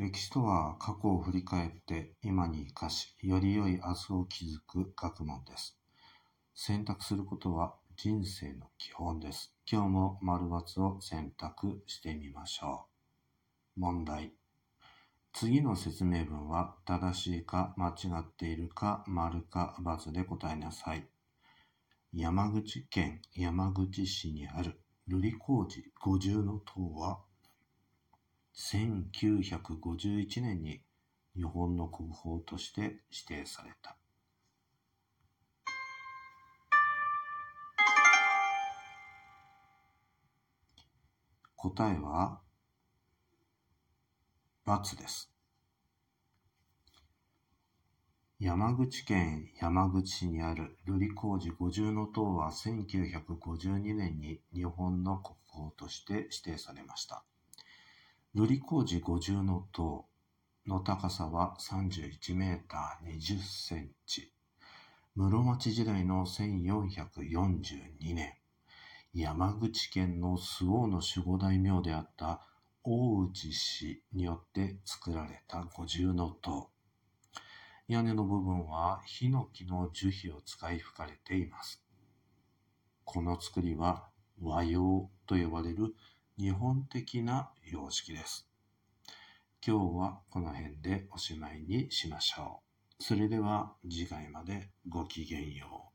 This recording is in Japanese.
歴史とは過去を振り返って今に生かし、より良い明日を築く学問です。選択することは人生の基本です。今日も丸×を選択してみましょう。問題。次の説明文は正しいか間違っているか丸か×で答えなさい。山口県山口市にある瑠璃光寺五重塔は1951年に日本の国宝として指定された。答えは、×です。山口県山口市にある瑠璃光寺五重塔は1952年に日本の国宝として指定されました。瑠璃光寺五重塔の高さは31メーター20センチ。室町時代の1442年、山口県の周防の守護大名であった大内氏によって作られた五重塔。屋根の部分はヒノキの樹皮を使い吹かれています。この作りは和様と呼ばれる日本的な様式です。今日はこの辺でおしまいにしましょう。それでは次回までごきげんよう。